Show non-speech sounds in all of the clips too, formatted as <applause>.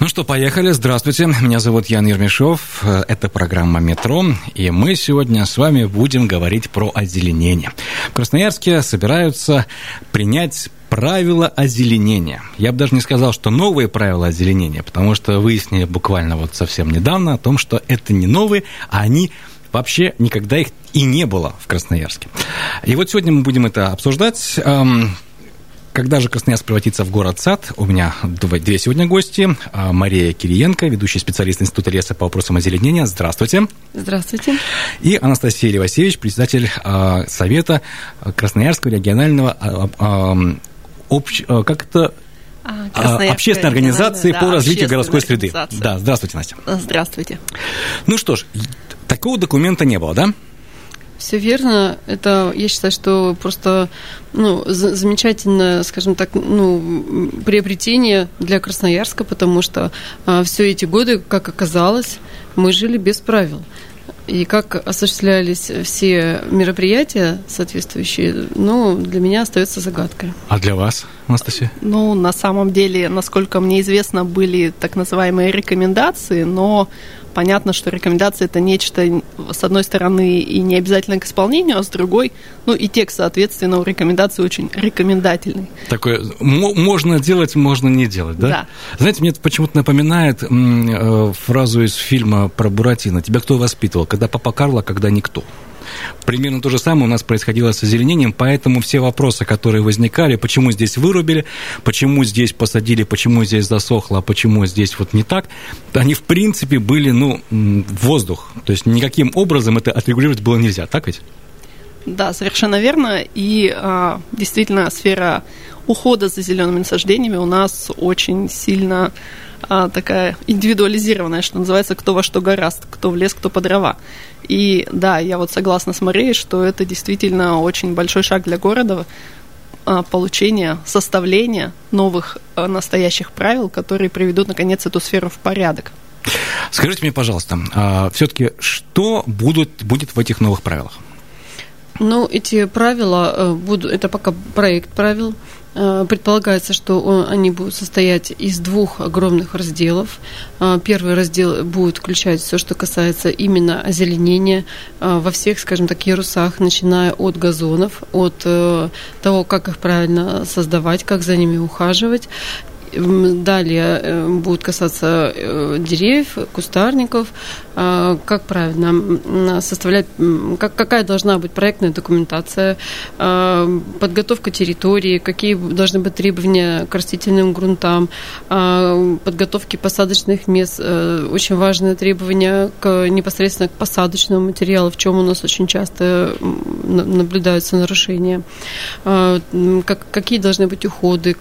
Ну что, поехали. Здравствуйте. Меня зовут Ян Ермешов. Это программа «Метро». И мы сегодня с вами будем говорить про озеленение. В Красноярске собираются принять правила озеленения. Я бы даже не сказал, что новые правила озеленения, потому что выяснили буквально вот совсем недавно о том, что это не новые, а они вообще никогда их и не было в Красноярске. И вот сегодня мы будем это обсуждать. Когда же Красноярск превратится в город-сад? У меня две сегодня гости. А, Мария Кириенко, ведущий специалист Института леса по вопросам озеленения. Здравствуйте. Здравствуйте. И Анастасия Левасевич, председатель а, Совета Красноярского регионального а, общ... как это общественной организации по развитию городской среды. Да, здравствуйте, Настя. Здравствуйте. Ну что ж, такого документа не было, да? Все верно. Это, я считаю, что просто ну, замечательное, скажем так, ну, приобретение для Красноярска, потому что а, все эти годы, как оказалось, мы жили без правил. И как осуществлялись все мероприятия соответствующие, ну, для меня остается загадкой. А для вас, Анастасия? Ну, на самом деле, насколько мне известно, были так называемые рекомендации, но понятно, что рекомендация это нечто, с одной стороны, и не обязательно к исполнению, а с другой, ну и текст, соответственно, у рекомендации очень рекомендательный. Такое можно делать, можно не делать, да? Да. Знаете, мне это почему-то напоминает э, фразу из фильма про Буратино. Тебя кто воспитывал? Когда папа Карло, когда никто. Примерно то же самое у нас происходило с озеленением, поэтому все вопросы, которые возникали, почему здесь вырубили, почему здесь посадили, почему здесь засохло, а почему здесь вот не так, они в принципе были, ну, воздух. То есть никаким образом это отрегулировать было нельзя, так ведь? Да, совершенно верно. И а, действительно сфера ухода за зелеными насаждениями у нас очень сильно а, такая индивидуализированная, что называется, кто во что гораст, кто в лес, кто по дрова. И да, я вот согласна с Марией, что это действительно очень большой шаг для города, а, получения, составления новых а, настоящих правил, которые приведут, наконец, эту сферу в порядок. Скажите мне, пожалуйста, а, все-таки что будут, будет в этих новых правилах? Ну, эти правила э, будут, это пока проект правил, предполагается, что они будут состоять из двух огромных разделов. Э, первый раздел будет включать все, что касается именно озеленения э, во всех, скажем так, ярусах, начиная от газонов, от того, как их правильно создавать, как за ними ухаживать, Далее э, будут касаться э, деревьев, кустарников, э, как правильно составлять, как, какая должна быть проектная документация, подготовка территории, какие должны быть требования к растительным грунтам, подготовки посадочных мест, очень важные требования к, непосредственно к посадочному материалу, в чем у нас очень часто наблюдаются нарушения, как, какие должны быть уходы,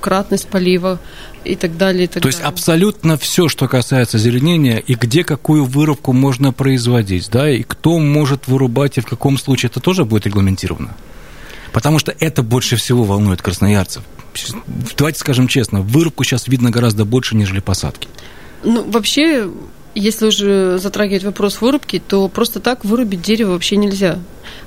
кратность полива, полива и так далее. И так То далее. есть абсолютно все, что касается озеленения, и где какую вырубку можно производить, да, и кто может вырубать и в каком случае, это тоже будет регламентировано? Потому что это больше всего волнует красноярцев. Давайте скажем честно, вырубку сейчас видно гораздо больше, нежели посадки. Ну, вообще, если уже затрагивать вопрос вырубки, то просто так вырубить дерево вообще нельзя.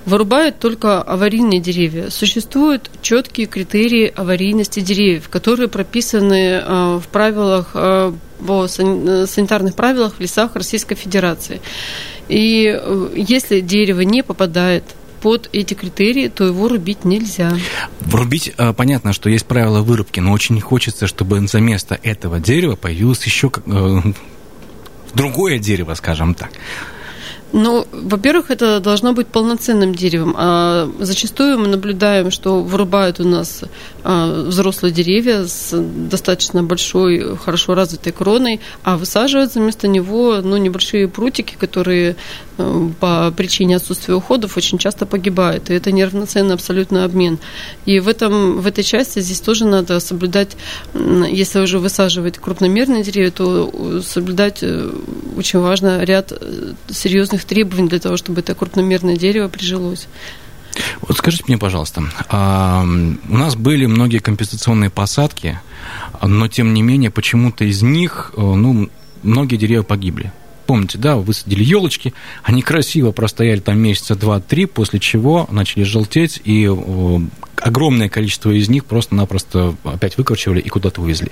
Вырубают только аварийные деревья. Существуют четкие критерии аварийности деревьев, которые прописаны э, в правилах, э, в санитарных правилах в лесах Российской Федерации. И э, если дерево не попадает под эти критерии, то его рубить нельзя. Рубить, понятно, что есть правила вырубки, но очень хочется, чтобы за место этого дерева появилось еще другое дерево, скажем так. Ну, во-первых, это должно быть полноценным деревом. А зачастую мы наблюдаем, что вырубают у нас а, взрослые деревья с достаточно большой, хорошо развитой кроной, а высаживают вместо него ну, небольшие прутики, которые э, по причине отсутствия уходов очень часто погибают. И это неравноценный абсолютно обмен. И в, этом, в этой части здесь тоже надо соблюдать, если уже высаживать крупномерные деревья, то соблюдать э, очень важно ряд э, серьезных определенных требований для того, чтобы это крупномерное дерево прижилось. Вот скажите мне, пожалуйста, у нас были многие компенсационные посадки, но тем не менее почему-то из них э, ну, многие деревья погибли. Помните, да, высадили елочки, они красиво простояли там месяца два-три, после чего начали желтеть, и огромное количество из них просто-напросто опять выкорчевали и куда-то увезли.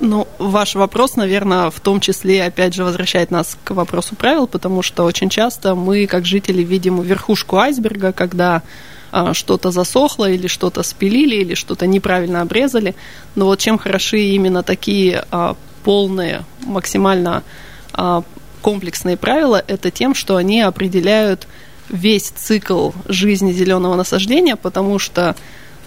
Ну, ваш вопрос, наверное, в том числе, опять же, возвращает нас к вопросу правил, потому что очень часто мы, как жители, видим верхушку айсберга, когда а, что-то засохло или что-то спилили или что-то неправильно обрезали. Но вот чем хороши именно такие а, полные, максимально а, комплексные правила, это тем, что они определяют весь цикл жизни зеленого насаждения, потому что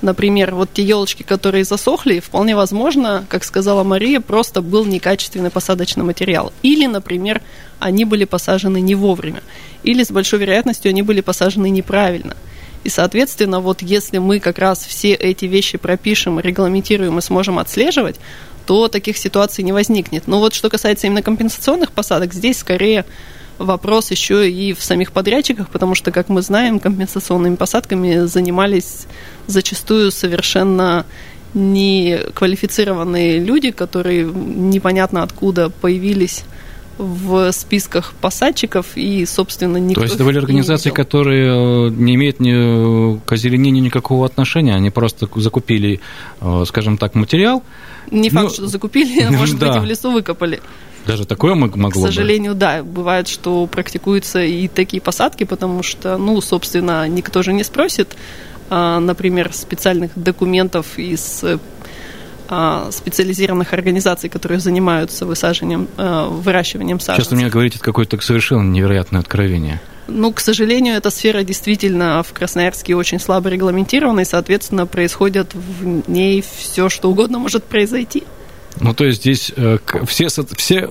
Например, вот те елочки, которые засохли, вполне возможно, как сказала Мария, просто был некачественный посадочный материал. Или, например, они были посажены не вовремя. Или с большой вероятностью они были посажены неправильно. И, соответственно, вот если мы как раз все эти вещи пропишем, регламентируем и сможем отслеживать, то таких ситуаций не возникнет. Но вот что касается именно компенсационных посадок, здесь скорее вопрос еще и в самих подрядчиках, потому что, как мы знаем, компенсационными посадками занимались зачастую совершенно неквалифицированные люди, которые непонятно откуда появились в списках посадчиков и, собственно, никто То есть это были организации, которые э, не имеют ни к озеленению никакого отношения, они просто закупили, э, скажем так, материал. Не факт, ну, что закупили, а <laughs> может да. быть, и в лесу выкопали. Даже такое могло К сожалению, бы. да. Бывает, что практикуются и такие посадки, потому что, ну, собственно, никто же не спросит, а, например, специальных документов из а, специализированных организаций, которые занимаются высаживанием, а, выращиванием саженцев. Сейчас вы мне говорите какое-то совершенно невероятное откровение. Ну, к сожалению, эта сфера действительно в Красноярске очень слабо регламентирована, и, соответственно, происходит в ней все, что угодно может произойти. Ну, то есть здесь э, все, все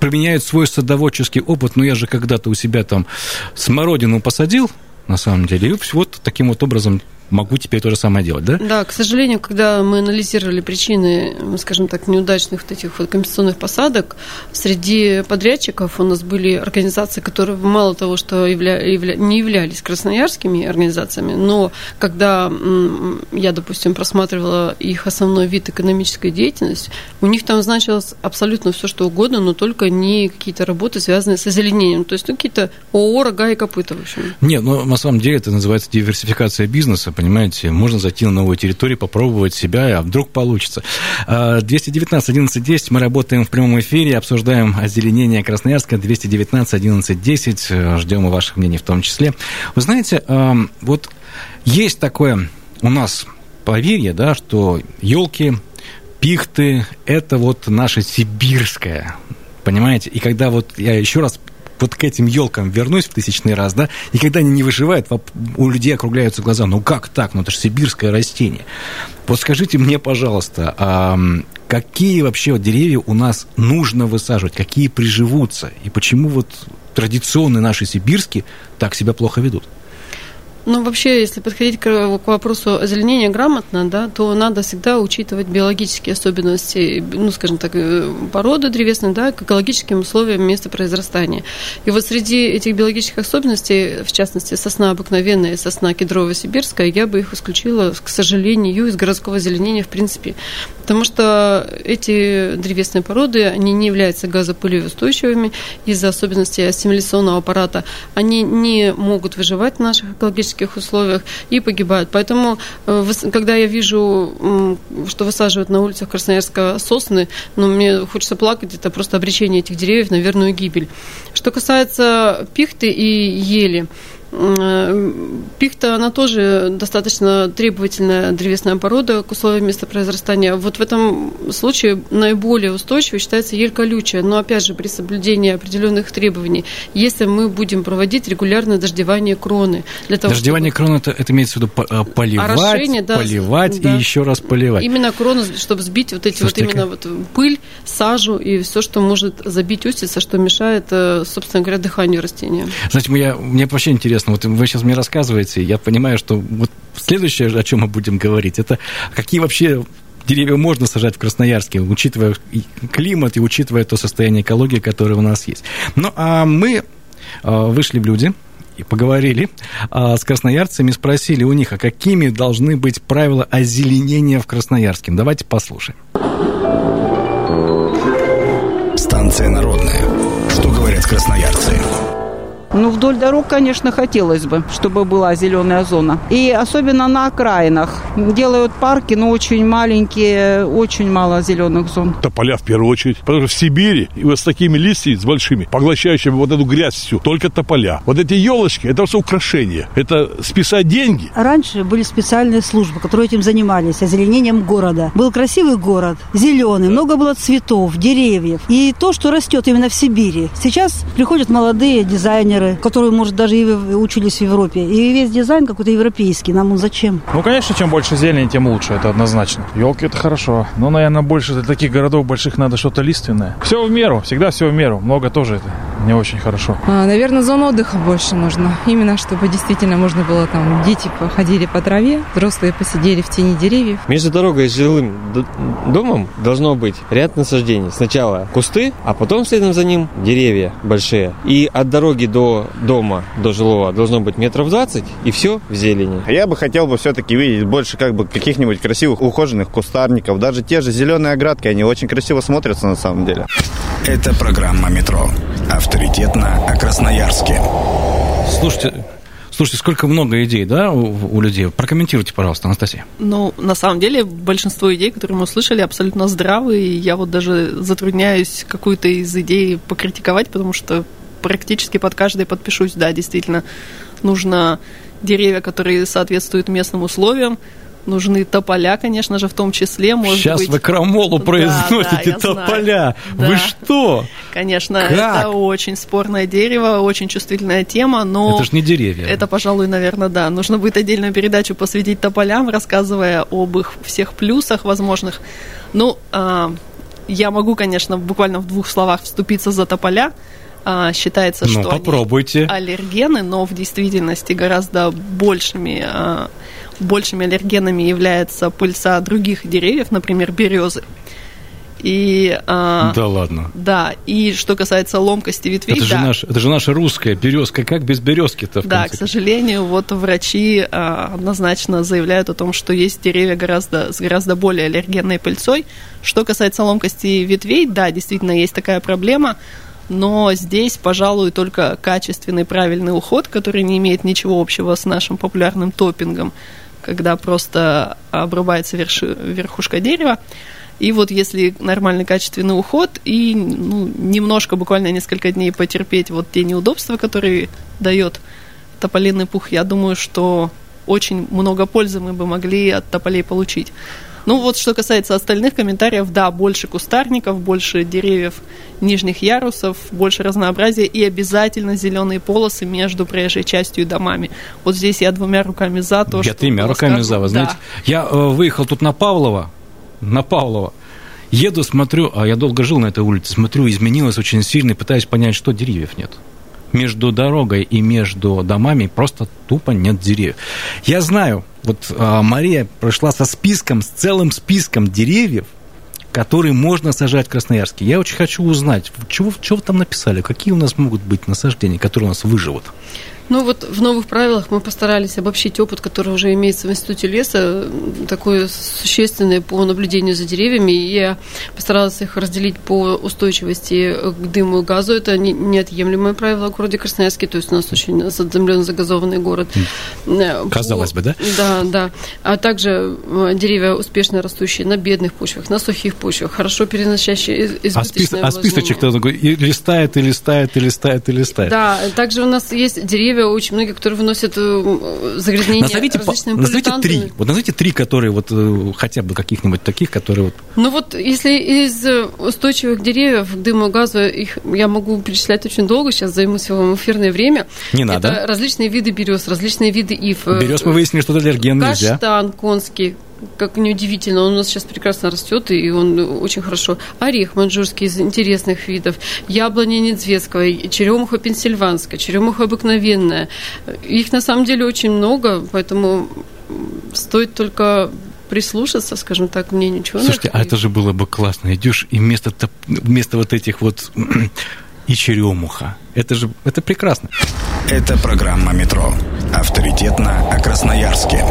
применяют свой садоводческий опыт, но я же когда-то у себя там смородину посадил, на самом деле, и вот таким вот образом могу теперь то же самое делать, да? Да, к сожалению, когда мы анализировали причины, скажем так, неудачных вот этих вот компенсационных посадок, среди подрядчиков у нас были организации, которые мало того, что явля, явля, не являлись красноярскими организациями, но когда я, допустим, просматривала их основной вид экономической деятельности, у них там значилось абсолютно все, что угодно, но только не какие-то работы, связанные с озеленением. То есть ну, какие-то ООО, рога и копыта, в общем. Нет, но на самом деле это называется диверсификация бизнеса, понимаете, можно зайти на новую территорию, попробовать себя, а вдруг получится. 219 11 10, мы работаем в прямом эфире, обсуждаем озеленение Красноярска, 219 11 10, ждем и ваших мнений в том числе. Вы знаете, вот есть такое у нас поверье, да, что елки, пихты – это вот наше сибирское, понимаете? И когда вот я еще раз вот к этим елкам вернусь в тысячный раз, да, и когда они не выживают, у людей округляются глаза, ну как так, ну это же сибирское растение. Вот скажите мне, пожалуйста, а какие вообще вот деревья у нас нужно высаживать, какие приживутся, и почему вот традиционные наши сибирские так себя плохо ведут? Ну, вообще, если подходить к, к вопросу озеленения грамотно, да, то надо всегда учитывать биологические особенности, ну, скажем так, э, породы древесной, да, к экологическим условиям места произрастания. И вот среди этих биологических особенностей, в частности, сосна обыкновенная и сосна кедровая сибирская, я бы их исключила, к сожалению, из городского озеленения в принципе. Потому что эти древесные породы, они не являются газопылеустойчивыми из-за особенностей ассимиляционного аппарата. Они не могут выживать в наших экологических климатических условиях и погибают. Поэтому, э, когда я вижу, что высаживают на улицах Красноярска сосны, ну, мне хочется плакать, это просто обречение этих деревьев на верную гибель. Что касается пихты и ели, пихта, она тоже достаточно требовательная древесная порода к условиям местопроизврастания. Вот в этом случае наиболее устойчивой считается ель колючая, но опять же при соблюдении определенных требований, если мы будем проводить регулярное дождевание кроны. Для того, дождевание чтобы... кроны это, это имеется в виду э, поливать, Орошение, да, поливать да. и еще раз поливать. Именно крону, чтобы сбить вот эти Слушайте, вот именно вот пыль, сажу и все, что может забить устица, что мешает, э, собственно говоря, дыханию растения. Знаете, мне, мне вообще интересно, вот вы сейчас мне рассказываете, я понимаю, что вот следующее, о чем мы будем говорить, это какие вообще деревья можно сажать в Красноярске, учитывая климат и учитывая то состояние экологии, которое у нас есть. Ну, а мы а, вышли в люди, и поговорили а, с красноярцами, спросили у них, а какими должны быть правила озеленения в Красноярске. Давайте послушаем. Станция народная. Что говорят красноярцы? Ну, вдоль дорог, конечно, хотелось бы, чтобы была зеленая зона. И особенно на окраинах. Делают парки, но очень маленькие, очень мало зеленых зон. Тополя в первую очередь. Потому что в Сибири и вот с такими листьями, с большими, поглощающими вот эту грязь всю, только тополя. Вот эти елочки, это все украшения. Это списать деньги. Раньше были специальные службы, которые этим занимались, озеленением города. Был красивый город, зеленый, много было цветов, деревьев. И то, что растет именно в Сибири. Сейчас приходят молодые дизайнеры, дизайнеры, которые, может, даже и учились в Европе. И весь дизайн какой-то европейский. Нам он зачем? Ну, конечно, чем больше зелени, тем лучше. Это однозначно. Елки это хорошо. Но, наверное, больше для таких городов больших надо что-то лиственное. Все в меру. Всегда все в меру. Много тоже это не очень хорошо. А, наверное, зон отдыха больше нужно. Именно, чтобы действительно можно было там, дети походили по траве, взрослые посидели в тени деревьев. Между дорогой и жилым домом должно быть ряд насаждений. Сначала кусты, а потом следом за ним деревья большие. И от дороги до дома, до жилого должно быть метров 20, и все в зелени. Я бы хотел бы все-таки видеть больше как бы каких-нибудь красивых ухоженных кустарников. Даже те же зеленые оградки, они очень красиво смотрятся на самом деле. Это программа «Метро». Авторитетно о Красноярске. Слушайте, Слушайте, сколько много идей, да, у, у людей. Прокомментируйте, пожалуйста, Анастасия. Ну, на самом деле, большинство идей, которые мы услышали, абсолютно здравые. И я вот даже затрудняюсь какую-то из идей покритиковать, потому что практически под каждой подпишусь. Да, действительно, нужно деревья, которые соответствуют местным условиям, нужны тополя, конечно же, в том числе. Может Сейчас быть... вы крамолу произносите, да, да, тополя. Да. Вы что? Конечно, как? это очень спорное дерево, очень чувствительная тема, но... Это же не деревья. Это, пожалуй, наверное, да. Нужно будет отдельную передачу посвятить тополям, рассказывая об их всех плюсах возможных. Ну, а, я могу, конечно, буквально в двух словах вступиться за тополя. А, считается, ну, что попробуйте. они аллергены, но в действительности гораздо большими, а, большими аллергенами является пыльца других деревьев, например, березы. И, а, да ладно. Да, и что касается ломкости ветвей, это да. же, наш, это же наша русская березка, как без березки-то? Да, к сожалению, вот врачи а, однозначно заявляют о том, что есть деревья гораздо, с гораздо более аллергенной пыльцой. Что касается ломкости ветвей, да, действительно есть такая проблема – но здесь, пожалуй, только качественный правильный уход, который не имеет ничего общего с нашим популярным топпингом, когда просто обрубается верш... верхушка дерева. И вот если нормальный качественный уход и ну, немножко, буквально несколько дней потерпеть вот те неудобства, которые дает тополиный пух, я думаю, что очень много пользы мы бы могли от тополей получить. Ну вот что касается остальных комментариев, да, больше кустарников, больше деревьев нижних ярусов, больше разнообразия и обязательно зеленые полосы между проезжей частью и домами. Вот здесь я двумя руками за то, я что... Я тремя руками скажу. за, вы знаете. Да. Я э, выехал тут на Павлова, на Павлова, Еду, смотрю, а я долго жил на этой улице, смотрю, изменилось очень сильно, и пытаюсь понять, что деревьев нет между дорогой и между домами просто тупо нет деревьев. Я знаю, вот а, Мария пришла со списком, с целым списком деревьев, которые можно сажать в Красноярске. Я очень хочу узнать, чего, чего вы там написали, какие у нас могут быть насаждения, которые у нас выживут. Ну вот в новых правилах мы постарались обобщить опыт, который уже имеется в Институте леса, такой существенный по наблюдению за деревьями. И я постаралась их разделить по устойчивости к дыму и газу. Это неотъемлемое правило в городе Красноярске, то есть у нас очень задымлен, загазованный город. Э, Казалось по, бы, да? Да, да. А также э, деревья, успешно растущие на бедных почвах, на сухих почвах, хорошо переносящие избыточное А, спис, а списочек-то листает и листает и листает и листает. Да, также у нас есть деревья, деревья, очень многие, которые выносят э, загрязнения назовите, различными назовите полютантами. три. Вот назовите три, которые вот э, хотя бы каких-нибудь таких, которые вот. Ну вот, если из э, устойчивых деревьев к дыму и газу, их я могу перечислять очень долго, сейчас займусь вам эфирное время. Не Это надо. различные виды берез, различные виды ив. Берез мы выяснили, что это аллерген нельзя. Каштан конский, как неудивительно, он у нас сейчас прекрасно растет, и он очень хорошо. Орех маньчжурский из интересных видов, яблоня недзветская, черемуха пенсильванская, черемуха обыкновенная. Их на самом деле очень много, поэтому стоит только прислушаться, скажем так, мне ничего Слушайте, а это же было бы классно. Идешь и вместо, вместо вот этих вот <clears throat> и черемуха. Это же это прекрасно. Это программа «Метро». Авторитетно о Красноярске.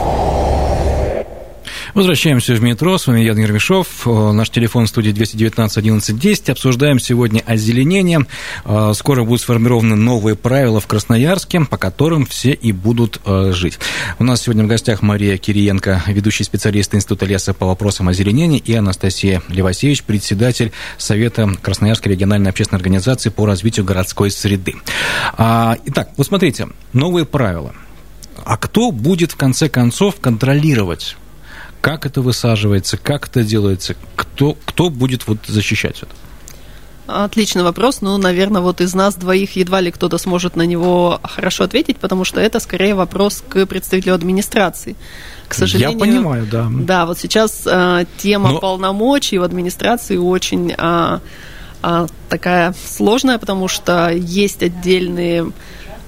Возвращаемся в метро. С вами Ян Ермешов. Э, Наш телефон в студии 219 11 10. Обсуждаем сегодня озеленение. Э, Скоро будут сформированы новые правила в Красноярске, по которым все и будут э, жить. У нас сегодня в гостях Мария Кириенко, ведущий специалист Института леса по вопросам озеленения, и Анастасия Левасевич, председатель Совета Красноярской региональной общественной организации по развитию городской среды. А, Итак, вот смотрите, новые правила. А кто будет в конце концов контролировать как это высаживается, как это делается, кто, кто будет вот защищать это? Отличный вопрос. Ну, наверное, вот из нас двоих едва ли кто-то сможет на него хорошо ответить, потому что это скорее вопрос к представителю администрации. К сожалению, Я понимаю, да. Да, вот сейчас э, тема Но- полномочий в администрации очень а, а, такая сложная, потому что есть отдельные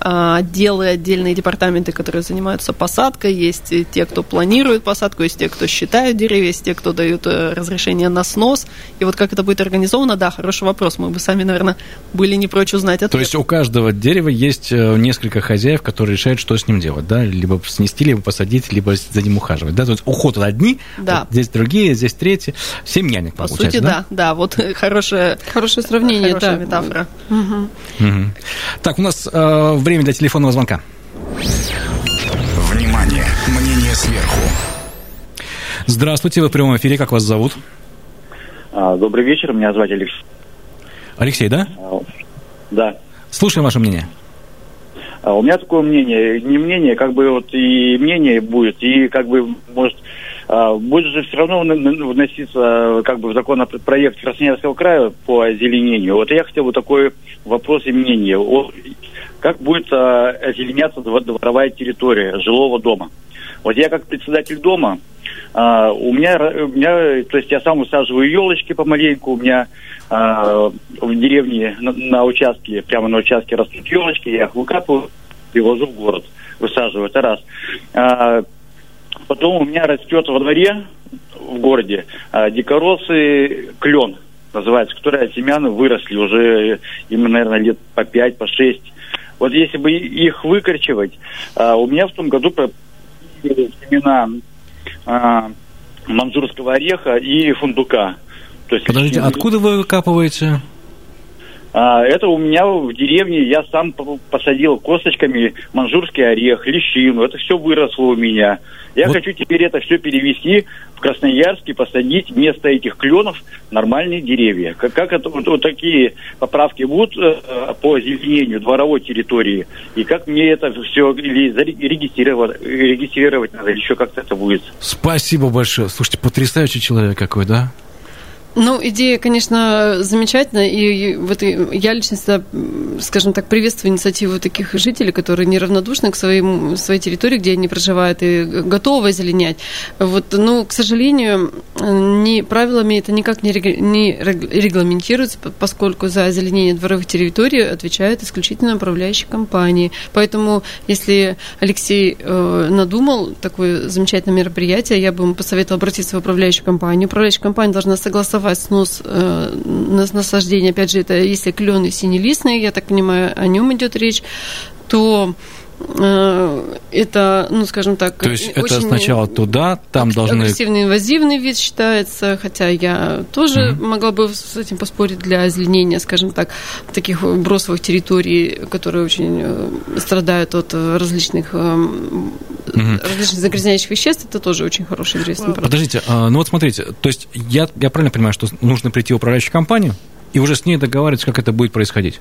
отделы, отдельные департаменты, которые занимаются посадкой, есть те, кто планирует посадку, есть те, кто считает деревья, есть те, кто дают э, разрешение на снос. И вот как это будет организовано, да, хороший вопрос. Мы бы сами, наверное, были не прочь узнать ответ. То есть у каждого дерева есть э, несколько хозяев, которые решают, что с ним делать, да? Либо снести, либо посадить, либо за ним ухаживать, да? То есть уход одни, Да. вот здесь другие, здесь третьи. Семь нянек, По получается, сути, да, да, вот <laughs> хорошая, Хорошее сравнение, хорошая да. метафора. Мгм. Мгм. Так, у нас э, время для телефонного звонка. Внимание! Мнение сверху. Здравствуйте, вы в прямом эфире, как вас зовут? А, Добрый вечер, меня зовут Алексей. Алексей, да? А, Да. Слушаем ваше мнение. А У меня такое мнение, не мнение, как бы вот и мнение будет, и как бы, может, будет же все равно вн- вн- вноситься как бы в законопроект Красноярского края по озеленению. Вот я хотел бы такой вопрос и мнение. Как будет а, озеленяться дво- дворовая территория жилого дома? Вот я как председатель дома, а, у меня, у меня, то есть я сам высаживаю елочки помаленьку, у меня а, в деревне на, на участке, прямо на участке растут елочки, я их выкапываю, привожу в город, высаживаю, это раз. А, потом у меня растет во дворе в городе а, дикоросы клен, называется, которые от семян выросли уже им, наверное, лет по пять, по шесть. Вот если бы их выкорчевать, а, у меня в том году семена а, манжурского ореха и фундука. То есть Подождите, личные- откуда вы выкапываете? А, это у меня в деревне, я сам посадил косточками манжурский орех, лещину, это все выросло у меня. Я Вот. хочу теперь это все перевести в Красноярск и посадить вместо этих кленов нормальные деревья. Как, как это, вот, вот такие поправки будут э, по озеленению дворовой территории? И как мне это все или зарегистрировать, регистрировать надо, или еще как-то это будет? Спасибо большое. Слушайте, потрясающий человек какой, да? Ну, идея, конечно, замечательная, и вот я лично всегда, скажем так, приветствую инициативу таких жителей, которые неравнодушны к своим, своей территории, где они проживают, и готовы озеленять. Вот, но, к сожалению, не, правилами это никак не, не рег- регламентируется, поскольку за озеленение дворовых территорий отвечают исключительно управляющие компании. Поэтому, если Алексей э, надумал такое замечательное мероприятие, я бы ему посоветовала обратиться в управляющую компанию. Управляющая компания должна согласовать снос э, нас- насаждения. Опять же, это если клены синелистные, я так понимаю, о нем идет речь, то это, ну, скажем так, То есть это очень сначала туда, там должны... агрессивный инвазивный вид считается, хотя я тоже могла бы с этим поспорить для озеленения, скажем так, таких бросовых территорий, которые очень э, страдают от э, различных, э, различных загрязняющих веществ, это тоже очень хороший древесный продукт. Подождите, а, ну вот смотрите, то есть я, я правильно понимаю, что нужно прийти в управляющую компанию и уже с ней договариваться, как это будет происходить?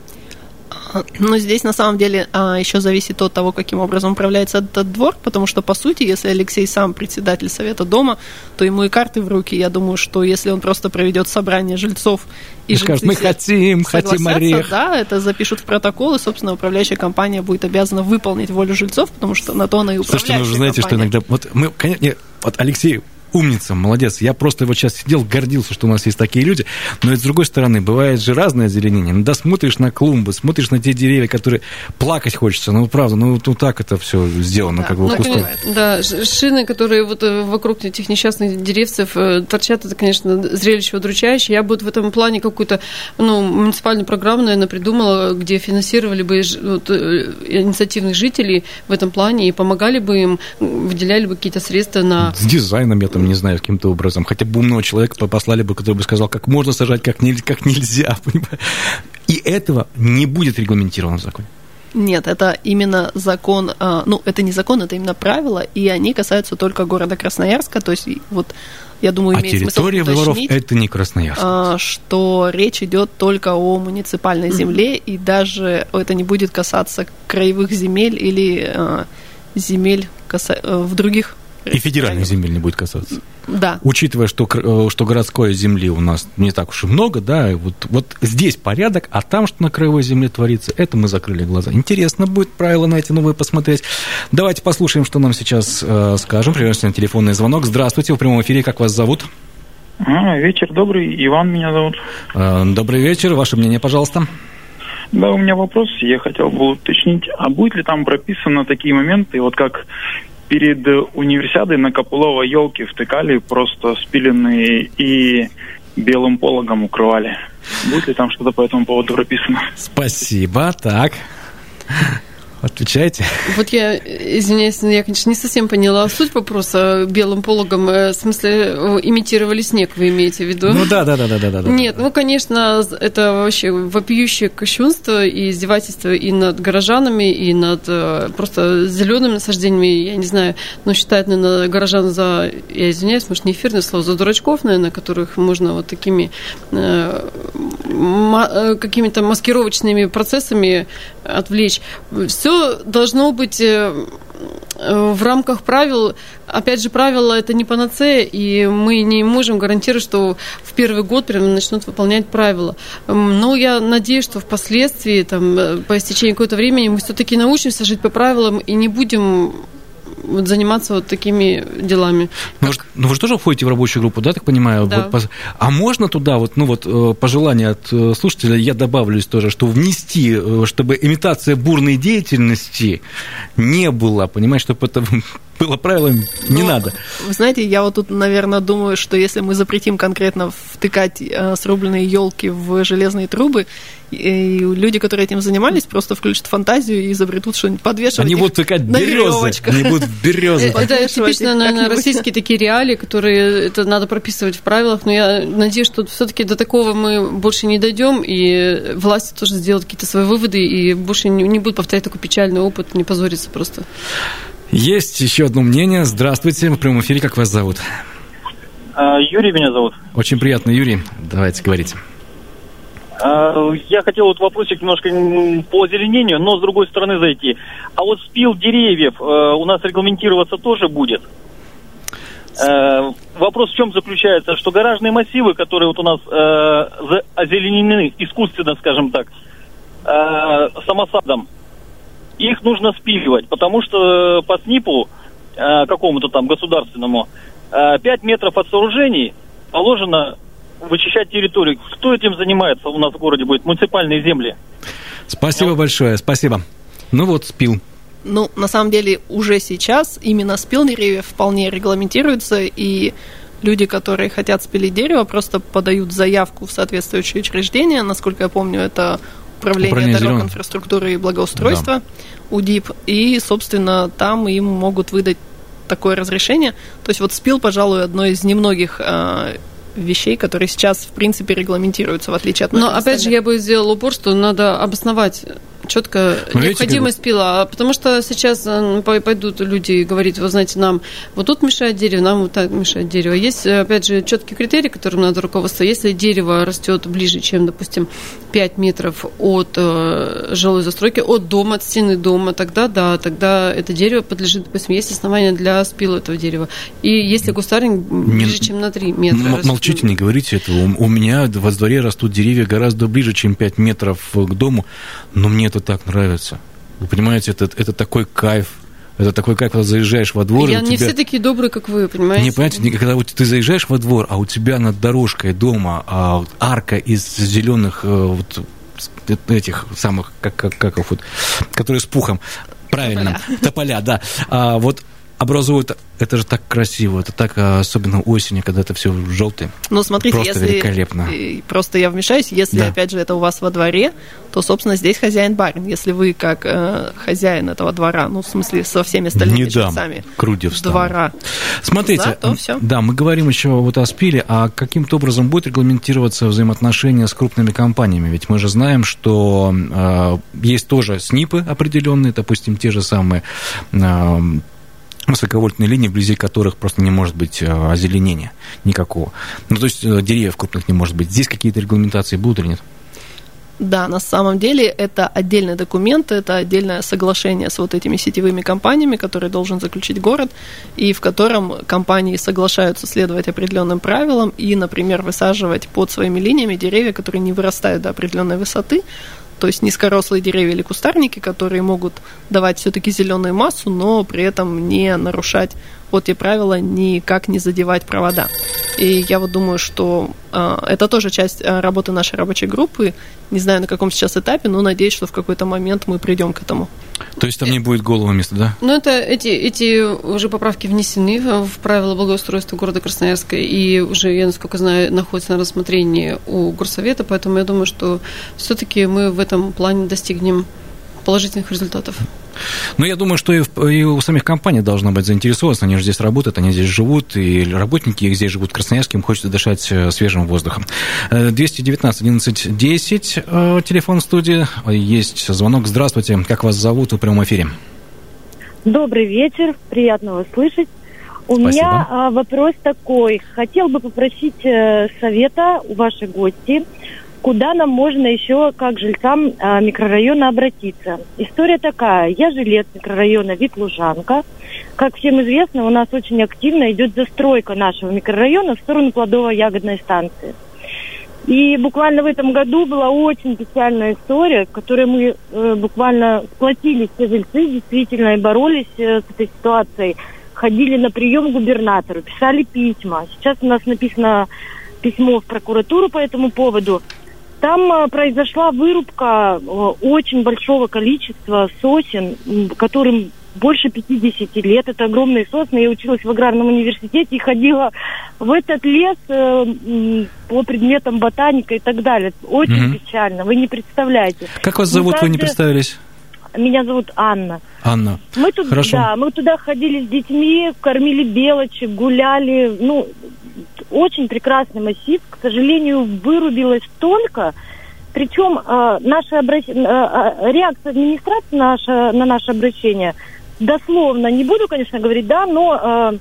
Но здесь на самом деле а, еще зависит от того, каким образом управляется этот двор, потому что, по сути, если Алексей сам председатель совета дома, то ему и карты в руки. Я думаю, что если он просто проведет собрание жильцов и, и скажет, мы хотим, хотим орех. Да, это запишут в протокол, и, собственно, управляющая компания будет обязана выполнить волю жильцов, потому что на то она и управляет. Слушайте, ну вы знаете, компания. что иногда... Вот мы, конечно, вот Алексей умница, молодец. Я просто вот сейчас сидел, гордился, что у нас есть такие люди. Но и с другой стороны, бывает же разное озеленение. Ну, да, смотришь на клумбы, смотришь на те деревья, которые плакать хочется. Ну, правда, ну, вот так это все сделано, да. как бы ну, кустом. Да, шины, которые вот э, вокруг этих несчастных деревцев э, торчат, это, конечно, зрелище удручающее. Я бы вот в этом плане какую-то, ну, муниципальную программу, наверное, придумала, где финансировали бы вот, э, инициативных жителей в этом плане и помогали бы им, выделяли бы какие-то средства на... С дизайном я там не знаю, каким-то образом. Хотя бы умного человека послали бы, который бы сказал, как можно сажать, как, не, как нельзя. <laughs> И этого не будет регламентировано в законе. Нет, это именно закон, ну, это не закон, это именно правила, и они касаются только города Красноярска, то есть вот я думаю, а имеет территория смысл дворов это не Красноярск. Что речь идет только о муниципальной земле, и даже это не будет касаться краевых земель или земель в других и федеральных земель не будет касаться. Да. Учитывая, что, что городской земли у нас не так уж и много, да, вот, вот здесь порядок, а там, что на краевой земле творится, это мы закрыли глаза. Интересно будет правила на эти новые посмотреть. Давайте послушаем, что нам сейчас э, скажем. Приветствуем телефонный звонок. Здравствуйте, в прямом эфире, как вас зовут? А, вечер добрый, Иван меня зовут. Э, добрый вечер, ваше мнение, пожалуйста. Да, у меня вопрос, я хотел бы уточнить, а будет ли там прописано такие моменты, вот как перед универсиадой на Копылова елки втыкали, просто спиленные и белым пологом укрывали. Будет ли там что-то по этому поводу прописано? Спасибо. Так. Отвечайте. Вот я, извиняюсь, я, конечно, не совсем поняла суть вопроса белым пологом. Э, в смысле, э, имитировали снег, вы имеете в виду? Ну да, да, да, да, да. да Нет, ну, конечно, это вообще вопиющее кощунство и издевательство и над горожанами, и над э, просто зелеными насаждениями. Я не знаю, но считают, наверное, горожан за, я извиняюсь, может, не эфирное слово, за дурачков, наверное, которых можно вот такими какими-то маскировочными процессами отвлечь. Все должно быть э, в рамках правил. Опять же, правила это не панацея, и мы не можем гарантировать, что в первый год прям начнут выполнять правила. Но я надеюсь, что впоследствии, там, э, по истечении какого-то времени, мы все-таки научимся жить по правилам и не будем вот заниматься вот такими делами. Ну, вы, ну вы же тоже входите в рабочую группу, да, так понимаю? Да. Вот, а можно туда, вот, ну вот, э, пожелание от э, слушателя, я добавлюсь тоже, что внести, э, чтобы имитация бурной деятельности не была, понимаешь, чтобы это <laughs> было правилом, не ну, надо. Вы знаете, я вот тут, наверное, думаю, что если мы запретим конкретно втыкать э, срубленные елки в железные трубы, и люди, которые этим занимались, просто включат фантазию и изобретут что-нибудь, подвешивать Они будут втыкать березы, они будут березы. Это типично, наверное, российские такие реалии, которые это надо прописывать в правилах, но я надеюсь, что все-таки до такого мы больше не дойдем, и власти тоже сделают какие-то свои выводы, и больше не будут повторять такой печальный опыт, не позориться просто. Есть еще одно мнение. Здравствуйте, в прямом эфире, как вас зовут? А, Юрий меня зовут. Очень приятно, Юрий. Давайте говорите. А, я хотел вот вопросик немножко по озеленению, но с другой стороны зайти. А вот спил деревьев э, у нас регламентироваться тоже будет? Э, вопрос в чем заключается, что гаражные массивы, которые вот у нас э, озеленены искусственно, скажем так, самосадом, их нужно спиливать, потому что по СНИПу какому-то там государственному э, 5 метров от сооружений положено вычищать территорию. Кто этим занимается у нас в городе будет? Муниципальные земли. Спасибо большое, спасибо. Ну вот, спил. Ну, на самом деле, уже сейчас именно спил деревьев вполне регламентируется, и люди, которые хотят спилить дерево, просто подают заявку в соответствующее учреждение. Насколько я помню, это управления Управление дорог, зеленым. инфраструктуры и благоустройства, да. УДИП, и, собственно, там им могут выдать такое разрешение. То есть вот СПИЛ, пожалуй, одно из немногих э, вещей, которые сейчас, в принципе, регламентируются, в отличие от Но, опять же, я бы сделала упор, что надо обосновать четко Ну, видите, необходимость пила. Потому что сейчас пой- пойдут люди и говорить, вы знаете, нам вот тут мешает дерево, нам вот так мешает дерево. Есть, опять же, четкий критерий, которым надо руководствоваться. Если дерево растет ближе, чем, допустим, 5 метров от э, жилой застройки, от дома, от стены дома, тогда да, тогда это дерево подлежит, допустим, есть основания для спила этого дерева. И если кустарник ближе, чем на 3 метра. М- растет, Молчите, не говорите этого. У меня во дворе растут деревья гораздо ближе, чем 5 метров к дому, но мне это так нравится. Вы понимаете, это, это такой кайф. Это такой кайф, когда заезжаешь во двор, Я не тебя... все такие добрые, как вы, понимаете? Не, понимаете, не- когда вот ты заезжаешь во двор, а у тебя над дорожкой дома а, вот арка из зеленых вот, с- этих самых, как, как, как вот, которые с пухом, правильно, тополя, да. А, вот образуют, это же так красиво, это так, а, особенно осенью, когда это все желтое. Но смотрите, Просто если великолепно. просто я вмешаюсь, если Да. опять же это у вас во дворе, то собственно здесь хозяин барин. Если вы как э, хозяин этого двора, ну в смысле со всеми остальными Не дам, жильцами двора, Смотрите, за, то все. да, мы говорим еще вот о спиле, а каким-то образом будет регламентироваться взаимоотношения с крупными компаниями? Ведь мы же знаем, что э, есть тоже СНИПы определенные, допустим, те же самые э, высоковольтные линии, вблизи которых просто не может быть э, озеленения никакого. Ну, то есть э, деревьев крупных не может быть. Здесь какие-то регламентации будут или нет? Да, на самом деле это отдельный документ, это отдельное соглашение с вот этими сетевыми компаниями, которые должен заключить город, и в котором компании соглашаются следовать определенным правилам и, например, высаживать под своими линиями деревья, которые не вырастают до определенной высоты, то есть низкорослые деревья или кустарники, которые могут давать все-таки зеленую массу, но при этом не нарушать вот те правила, никак не задевать провода. И я вот думаю, что э, это тоже часть э, работы нашей рабочей группы. Не знаю, на каком сейчас этапе, но надеюсь, что в какой-то момент мы придем к этому. То есть там не будет голого места, да? Ну, это эти, эти уже поправки внесены в в правила благоустройства города Красноярска и уже, я насколько знаю, находятся на рассмотрении у горсовета, поэтому я думаю, что все-таки мы в этом плане достигнем положительных результатов. Ну, я думаю, что и, в- и у самих компаний должна быть заинтересованность. Они же здесь работают, они здесь живут, и работники их здесь живут в Красноярске, им хочется дышать э, свежим воздухом. Э, 219 11 10, э, телефон студии. Есть звонок. Здравствуйте, как вас зовут? Вы в прямом эфире. Добрый вечер, приятно вас слышать. У Спасибо. меня а, вопрос такой. Хотел бы попросить э, совета у ваших гостей, куда нам можно еще, как жильцам а, микрорайона, обратиться. История такая. Я жилец микрорайона Вид Лужанка. Как всем известно, у нас очень активно идет застройка нашего микрорайона в сторону плодово-ягодной станции. И буквально в этом году была очень печальная история, в которой мы э, буквально сплотились все жильцы действительно и боролись э, с этой ситуацией. Ходили на прием к губернатору, писали письма. Сейчас у нас написано письмо в прокуратуру по этому поводу. Там э, произошла вырубка э, очень большого количества сосен, которым больше 50 лет. Это огромные сосны. Я училась в аграрном университете и ходила в этот лес э, по предметам ботаника и так далее. Очень Мгм. печально. Вы не представляете. Как вас зовут? Вы не представились? Меня зовут Анна. Анна. Мы тут, Хорошо. да, мы туда ходили с детьми, кормили белочек, гуляли. Ну, очень прекрасный массив. К сожалению, вырубилось только. Причем э, наше обращ- э, реакция администрации наша, на наше обращение дословно, не буду, конечно, говорить, да, но э,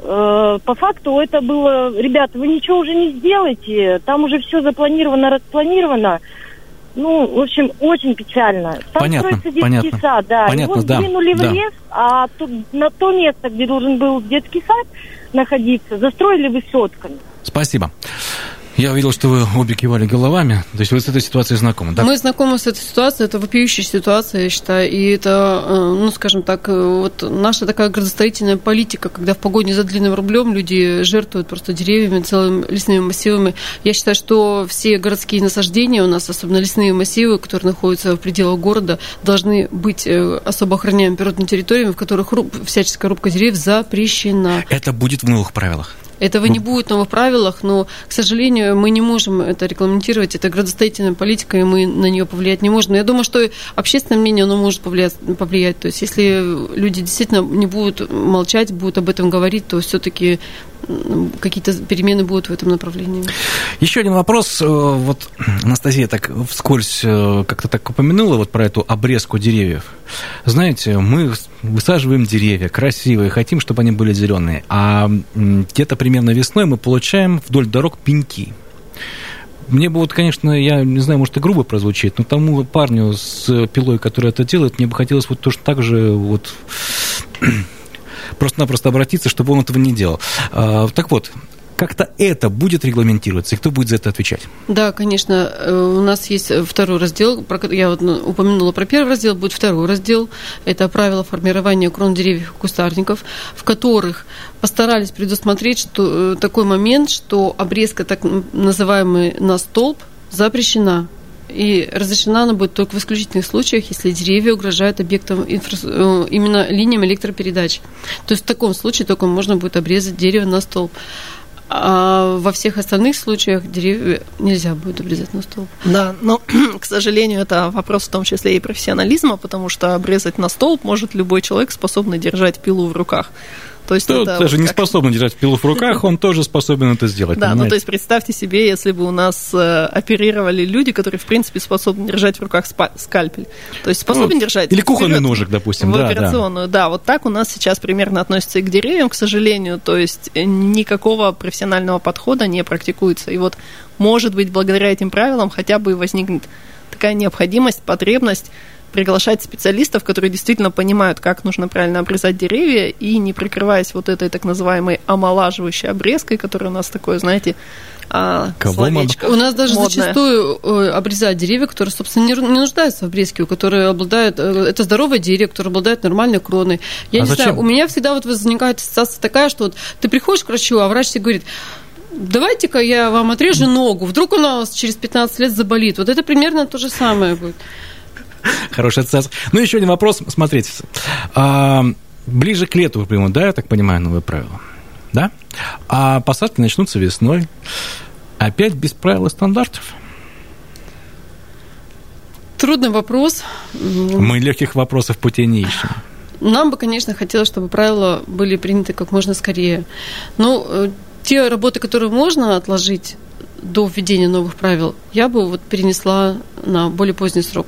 э, по факту это было, ребята, вы ничего уже не сделаете, там уже все запланировано, распланировано. Ну, в общем, очень печально. Там Понятно, строится детский понятно. сад, да. Понятно, Его да, сдвинули да. в лес, а тут, на то место, где должен был детский сад находиться, застроили высотками. Спасибо. Я увидел, что вы обе кивали головами. То есть вы с этой ситуацией знакомы, да? Мы знакомы с этой ситуацией, это вопиющая ситуация, я считаю, и это, э, ну, скажем так, э, вот наша такая градостроительная политика, когда в погоне за длинным рублем люди жертвуют просто деревьями, целыми лесными массивами. Я считаю, что все городские насаждения у нас, особенно лесные массивы, которые находятся в пределах города, должны быть э, особо охраняемыми природными территориями, в которых руб- всяческая рубка деревьев запрещена. Это будет в новых правилах. Этого не будет в новых правилах, но, к сожалению, мы не можем это регламентировать. Это градостроительная политика, и мы на нее повлиять не можем. Но я думаю, что общественное мнение, оно может повлиять. повлиять. То есть, если люди действительно не будут молчать, будут об этом говорить, то все-таки какие-то перемены будут в этом направлении. Еще один вопрос. Э, вот Анастасия так вскользь э, как-то так упомянула вот про эту обрезку деревьев. Знаете, мы высаживаем деревья красивые, хотим, чтобы они были зеленые, а где-то примерно весной мы получаем вдоль дорог пеньки. Мне бы вот, конечно, я не знаю, может, и грубо прозвучит, но тому парню с пилой, который это делает, мне бы хотелось вот точно так же вот просто-напросто обратиться, чтобы он этого не делал. А, так вот, как-то это будет регламентироваться, и кто будет за это отвечать? Да, конечно. Э, у нас есть второй раздел, я вот ну, упомянула про первый раздел, будет второй раздел. Это правила формирования крон деревьев и кустарников, в которых постарались предусмотреть что, э, такой момент, что обрезка так называемый на столб запрещена. И разрешена она будет только в исключительных случаях, если деревья угрожают объектам инфра... Э, именно линиям электропередач. То есть в таком случае только можно будет обрезать дерево на столб. А во всех остальных случаях деревья нельзя будет обрезать на столб. Да, но, <clears throat> к сожалению, это вопрос в том числе и профессионализма, потому что обрезать на столб может любой человек, способный держать пилу в руках. То есть это даже вот не способен держать пилу в руках, он тоже способен это сделать. Да, ну то есть представьте себе, если бы у нас э, оперировали люди, которые, в принципе, способны держать в руках скальпель. То есть способен ну, держать... Или кухонный ножик, допустим, в да, операционную. Да. да, вот так у нас сейчас примерно относится и к деревьям, к сожалению. То есть никакого профессионального подхода не практикуется. И вот, может быть, благодаря этим правилам хотя бы возникнет такая необходимость, потребность приглашать специалистов, которые действительно понимают, как нужно правильно обрезать деревья, и не прикрываясь вот этой так называемой омолаживающей обрезкой, которая у нас такое, знаете, а, словечко. У нас даже модное. зачастую э, обрезают деревья, которые, собственно, не, не нуждаются в обрезке, у которых обладают... Э, это здоровое дерево, которое обладает нормальной кроной. Я а не зачем? знаю, у меня всегда вот возникает ситуация такая, что вот ты приходишь к врачу, а врач тебе говорит, давайте-ка я вам отрежу ногу, вдруг у нас через 15 лет заболит. Вот это примерно то же самое будет. <laughs> Хороший ассоциация. Ну, еще один вопрос. Смотрите. А, ближе к лету примут, да, я так понимаю, новые правила? Да? А посадки начнутся весной. Опять без правил и стандартов? Трудный вопрос. Мы легких вопросов пути не ищем. Нам бы, конечно, хотелось, чтобы правила были приняты как можно скорее. Но э, те работы, которые можно отложить до введения новых правил, я бы вот перенесла на более поздний срок.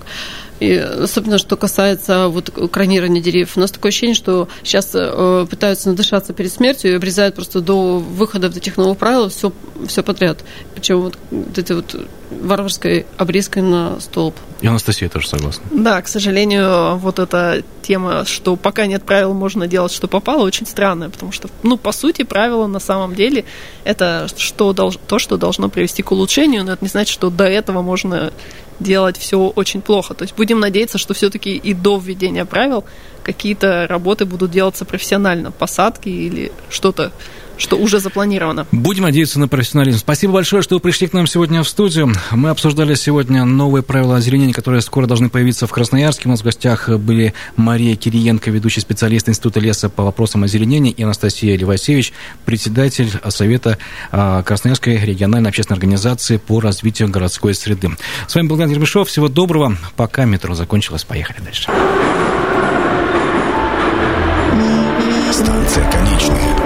И особенно, что касается вот кронирования деревьев. У нас такое ощущение, что сейчас э, пытаются надышаться перед смертью и обрезают просто до выхода вот этих новых правил все, все подряд. Причем вот, вот этой вот варварской обрезкой на столб. И Анастасия тоже согласна. Да, к сожалению, вот эта тема, что пока нет правил, можно делать, что попало, очень странная, потому что, ну, по сути, правила на самом деле это что, то, что должно привести к улучшению, но это не значит, что до этого можно делать все очень плохо. То есть будем надеяться, что все-таки и до введения правил какие-то работы будут делаться профессионально, посадки или что-то что уже запланировано. Будем надеяться на профессионализм. Спасибо большое, что вы пришли к нам сегодня в студию. Мы обсуждали сегодня новые правила озеленения, которые скоро должны появиться в Красноярске. У нас в гостях были Мария Кириенко, ведущий специалист Института леса по вопросам озеленения, и Анастасия Левасевич, председатель Совета а, Красноярской региональной общественной организации по развитию городской среды. С вами был Ган Ермешов. Всего доброго. Пока метро закончилось. Поехали дальше. Станция конечная.